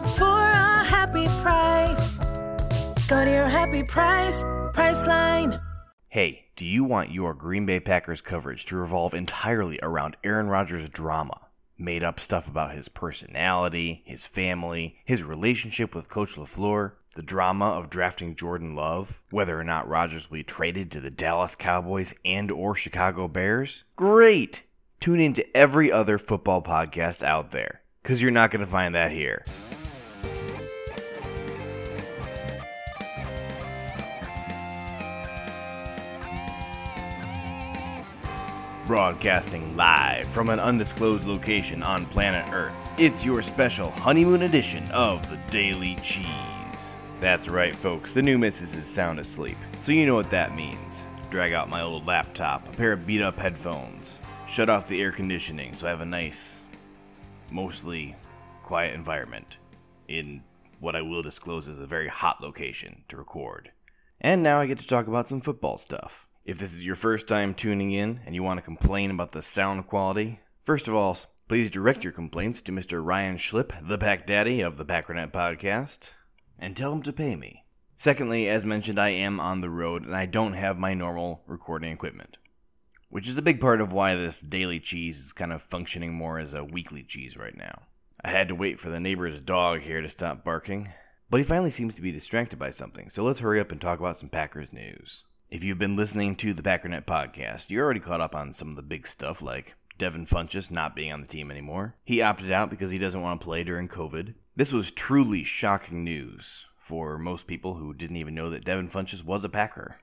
a happy price. Your happy price, Priceline. Hey, do you want your Green Bay Packers coverage to revolve entirely around Aaron Rodgers' drama? Made up stuff about his personality, his family, his relationship with Coach LaFleur, the drama of drafting Jordan Love, whether or not Rodgers will be traded to the Dallas Cowboys and or Chicago Bears? Great! Tune in to every other football podcast out there, because you're not going to find that here. Broadcasting live from an undisclosed location on planet Earth, it's your special honeymoon edition of the Daily Cheese. That's right, folks, the new missus is sound asleep, so you know what that means. Drag out my old laptop, a pair of beat up headphones, shut off the air conditioning so I have a nice, mostly quiet environment in what I will disclose is a very hot location to record. And now I get to talk about some football stuff. If this is your first time tuning in and you want to complain about the sound quality, first of all, please direct your complaints to Mr. Ryan Schlip, the Pack Daddy of the Packernet Podcast, and tell him to pay me. Secondly, as mentioned, I am on the road and I don't have my normal recording equipment, which is a big part of why this daily cheese is kind of functioning more as a weekly cheese right now. I had to wait for the neighbor's dog here to stop barking, but he finally seems to be distracted by something, so let's hurry up and talk about some Packers news. If you've been listening to the Packernet podcast, you're already caught up on some of the big stuff like Devin Funchess not being on the team anymore. He opted out because he doesn't want to play during COVID. This was truly shocking news for most people who didn't even know that Devin Funchess was a Packer.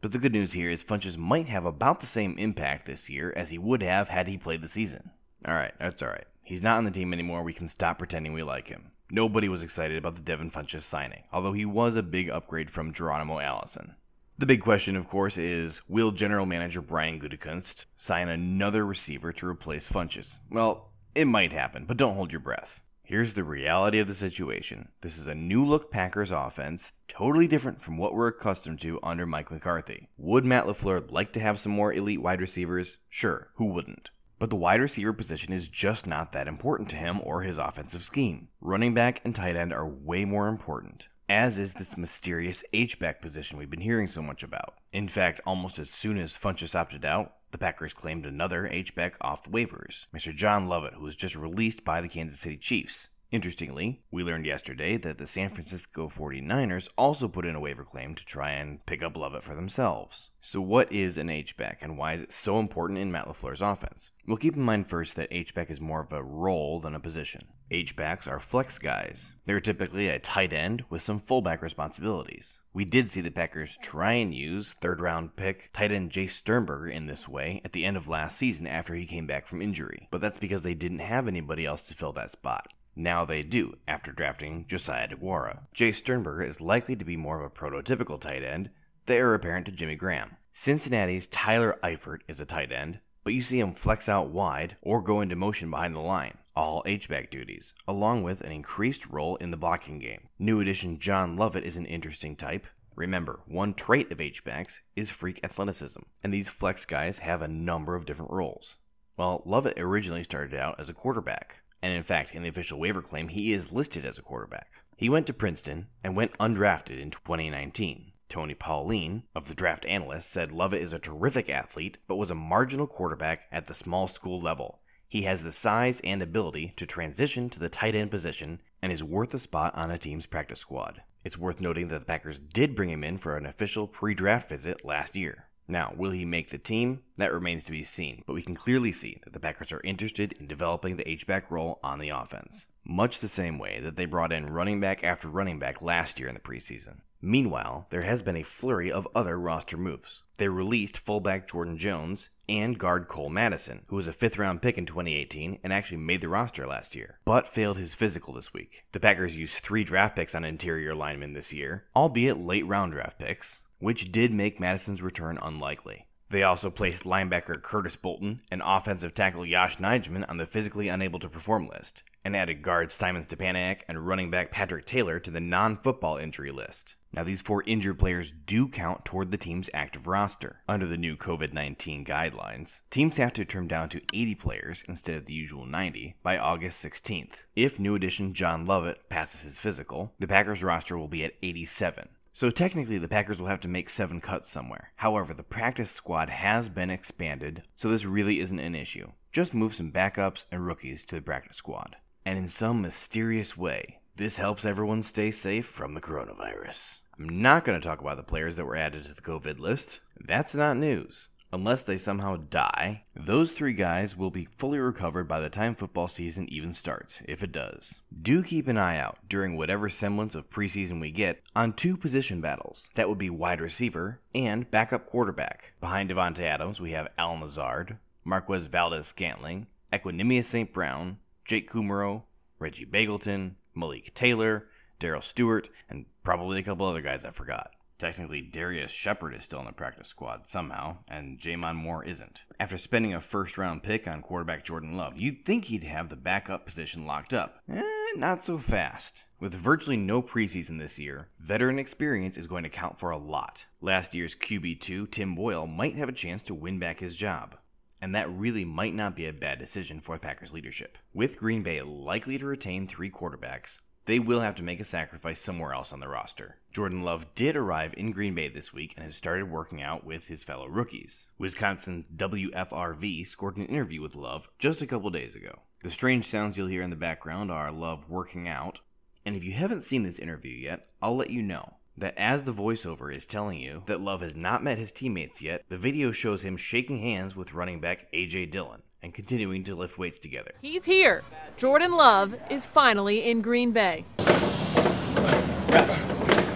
But the good news here is Funchess might have about the same impact this year as he would have had he played the season. Alright, that's alright. He's not on the team anymore. We can stop pretending we like him. Nobody was excited about the Devin Funchess signing, although he was a big upgrade from Geronimo Allison. The big question, of course, is will general manager Brian Gutekunst sign another receiver to replace Funchess? Well, it might happen, but don't hold your breath. Here's the reality of the situation. This is a new look Packers offense, totally different from what we're accustomed to under Mike McCarthy. Would Matt LaFleur like to have some more elite wide receivers? Sure, who wouldn't? But the wide receiver position is just not that important to him or his offensive scheme. Running back and tight end are way more important. As is this mysterious H-back position we've been hearing so much about. In fact, almost as soon as Funchess opted out, the Packers claimed another H-back off waivers, Mr. John Lovett, who was just released by the Kansas City Chiefs. Interestingly, we learned yesterday that the San Francisco 49ers also put in a waiver claim to try and pick up Lovett for themselves. So, what is an H-back and why is it so important in Matt LaFleur's offense? Well, keep in mind first that H-back is more of a role than a position. H-backs are flex guys. They're typically a tight end with some fullback responsibilities. We did see the Packers try and use third round pick tight end Jace Sternberger in this way at the end of last season after he came back from injury, but that's because they didn't have anybody else to fill that spot. Now they do, after drafting Josiah DeGuara. Jay Sternberger is likely to be more of a prototypical tight end, the heir apparent to Jimmy Graham. Cincinnati's Tyler Eifert is a tight end, but you see him flex out wide or go into motion behind the line, all H-back duties, along with an increased role in the blocking game. New addition John Lovett is an interesting type. Remember, one trait of H-backs is freak athleticism, and these flex guys have a number of different roles. Well, Lovett originally started out as a quarterback, and in fact, in the official waiver claim, he is listed as a quarterback. He went to Princeton and went undrafted in 2019. Tony Pauline of the draft analyst said Lovett is a terrific athlete, but was a marginal quarterback at the small school level. He has the size and ability to transition to the tight end position and is worth a spot on a team's practice squad. It's worth noting that the Packers did bring him in for an official pre draft visit last year. Now, will he make the team? That remains to be seen, but we can clearly see that the Packers are interested in developing the H-back role on the offense, much the same way that they brought in running back after running back last year in the preseason. Meanwhile, there has been a flurry of other roster moves. They released fullback Jordan Jones and guard Cole Madison, who was a fifth round pick in 2018 and actually made the roster last year, but failed his physical this week. The Packers used three draft picks on interior linemen this year, albeit late round draft picks, which did make Madison's return unlikely. They also placed linebacker Curtis Bolton and offensive tackle Yosh Nijman on the physically unable to perform list, and added guard Simon Stepaniak and running back Patrick Taylor to the non football injury list. Now, these four injured players do count toward the team's active roster. Under the new COVID 19 guidelines, teams have to trim down to 80 players instead of the usual 90 by August 16th. If new addition John Lovett passes his physical, the Packers roster will be at 87. So technically, the Packers will have to make seven cuts somewhere. However, the practice squad has been expanded, so this really isn't an issue. Just move some backups and rookies to the practice squad. And in some mysterious way, this helps everyone stay safe from the coronavirus. I'm not going to talk about the players that were added to the COVID list. That's not news. Unless they somehow die, those three guys will be fully recovered by the time football season even starts, if it does. Do keep an eye out, during whatever semblance of preseason we get, on two position battles. That would be wide receiver and backup quarterback. Behind Davante Adams, we have Al Lazard, Marquez Valdes Scantling, Equanimeous St. Brown, Jake Kumerow, Reggie Begelton, Malik Taylor, Darrell Stewart, and probably a couple other guys I forgot. Technically, Darrius Shepherd is still in the practice squad somehow, and J'Mon Moore isn't. After spending a first round pick on quarterback Jordan Love, you'd think he'd have the backup position locked up. Eh, not so fast. With virtually no preseason this year, veteran experience is going to count for a lot. Last year's QB2, Tim Boyle, might have a chance to win back his job. And that really might not be a bad decision for the Packers leadership. With Green Bay likely to retain three quarterbacks, they will have to make a sacrifice somewhere else on the roster. Jordan Love did arrive in Green Bay this week and has started working out with his fellow rookies. Wisconsin's WFRV scored an interview with Love just a couple days ago. The strange sounds you'll hear in the background are Love working out. And if you haven't seen this interview yet, I'll let you know that as the voiceover is telling you that Love has not met his teammates yet, the video shows him shaking hands with running back AJ Dillon and continuing to lift weights together. He's here. Jordan Love is finally in Green Bay.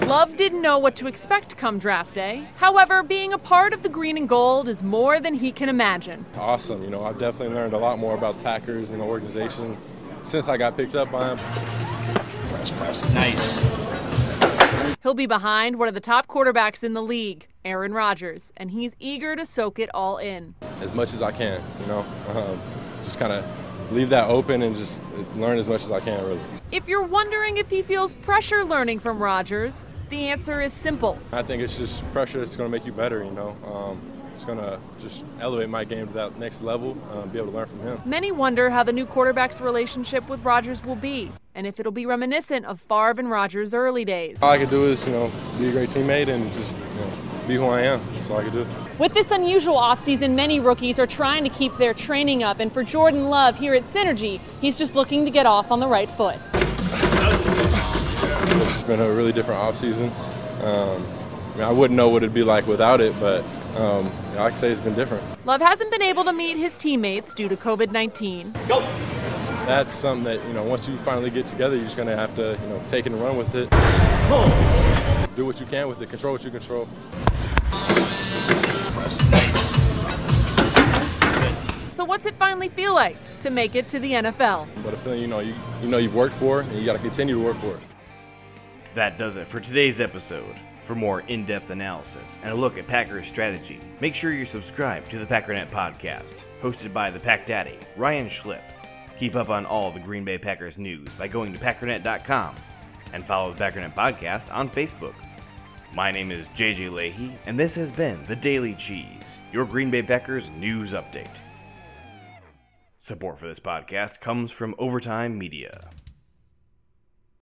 Love didn't know what to expect come draft day. However, being a part of the green and gold is more than he can imagine. Awesome. You know, I've definitely learned a lot more about the Packers and the organization since I got picked up by him. Press, press. Nice. He'll be behind one of the top quarterbacks in the league, Aaron Rodgers, and he's eager to soak it all in. As much as I can, you know, um, just kind of leave that open and just learn as much as I can, really. If you're wondering if he feels pressure learning from Rodgers, the answer is simple. I think it's just pressure that's going to make you better, you know. Um, it's going to just elevate my game to that next level, um, be able to learn from him. Many wonder how the new quarterback's relationship with Rodgers will be. and if it'll be reminiscent of Favre and Rodgers' early days. All I could do is, you know, be a great teammate and just be who I am. That's all I could do. With this unusual offseason, many rookies are trying to keep their training up, and for Jordan Love here at Synergy, he's just looking to get off on the right foot. It's been a really different offseason. Um, I, mean, I wouldn't know what it'd be like without it, but um, I can say it's been different. Love hasn't been able to meet his teammates due to COVID 19. That's something that, you know, once you finally get together, you're just going to have to, you know, take it and run with it. Do what you can with it, control what you control. So, what's it finally feel like to make it to the NFL? But a feeling, you know, you, you know you've worked for and you got to continue to work for it. That does it for today's episode. For more in depth analysis and a look at Packers strategy, make sure you're subscribed to the Packernet podcast, hosted by the Pack Daddy, Ryan Schlip. Keep up on all the Green Bay Packers news by going to Packernet.com and follow the Packernet podcast on Facebook. My name is JJ Leahy, and this has been The Daily Cheese, your Green Bay Packers news update. Support for this podcast comes from Overtime Media.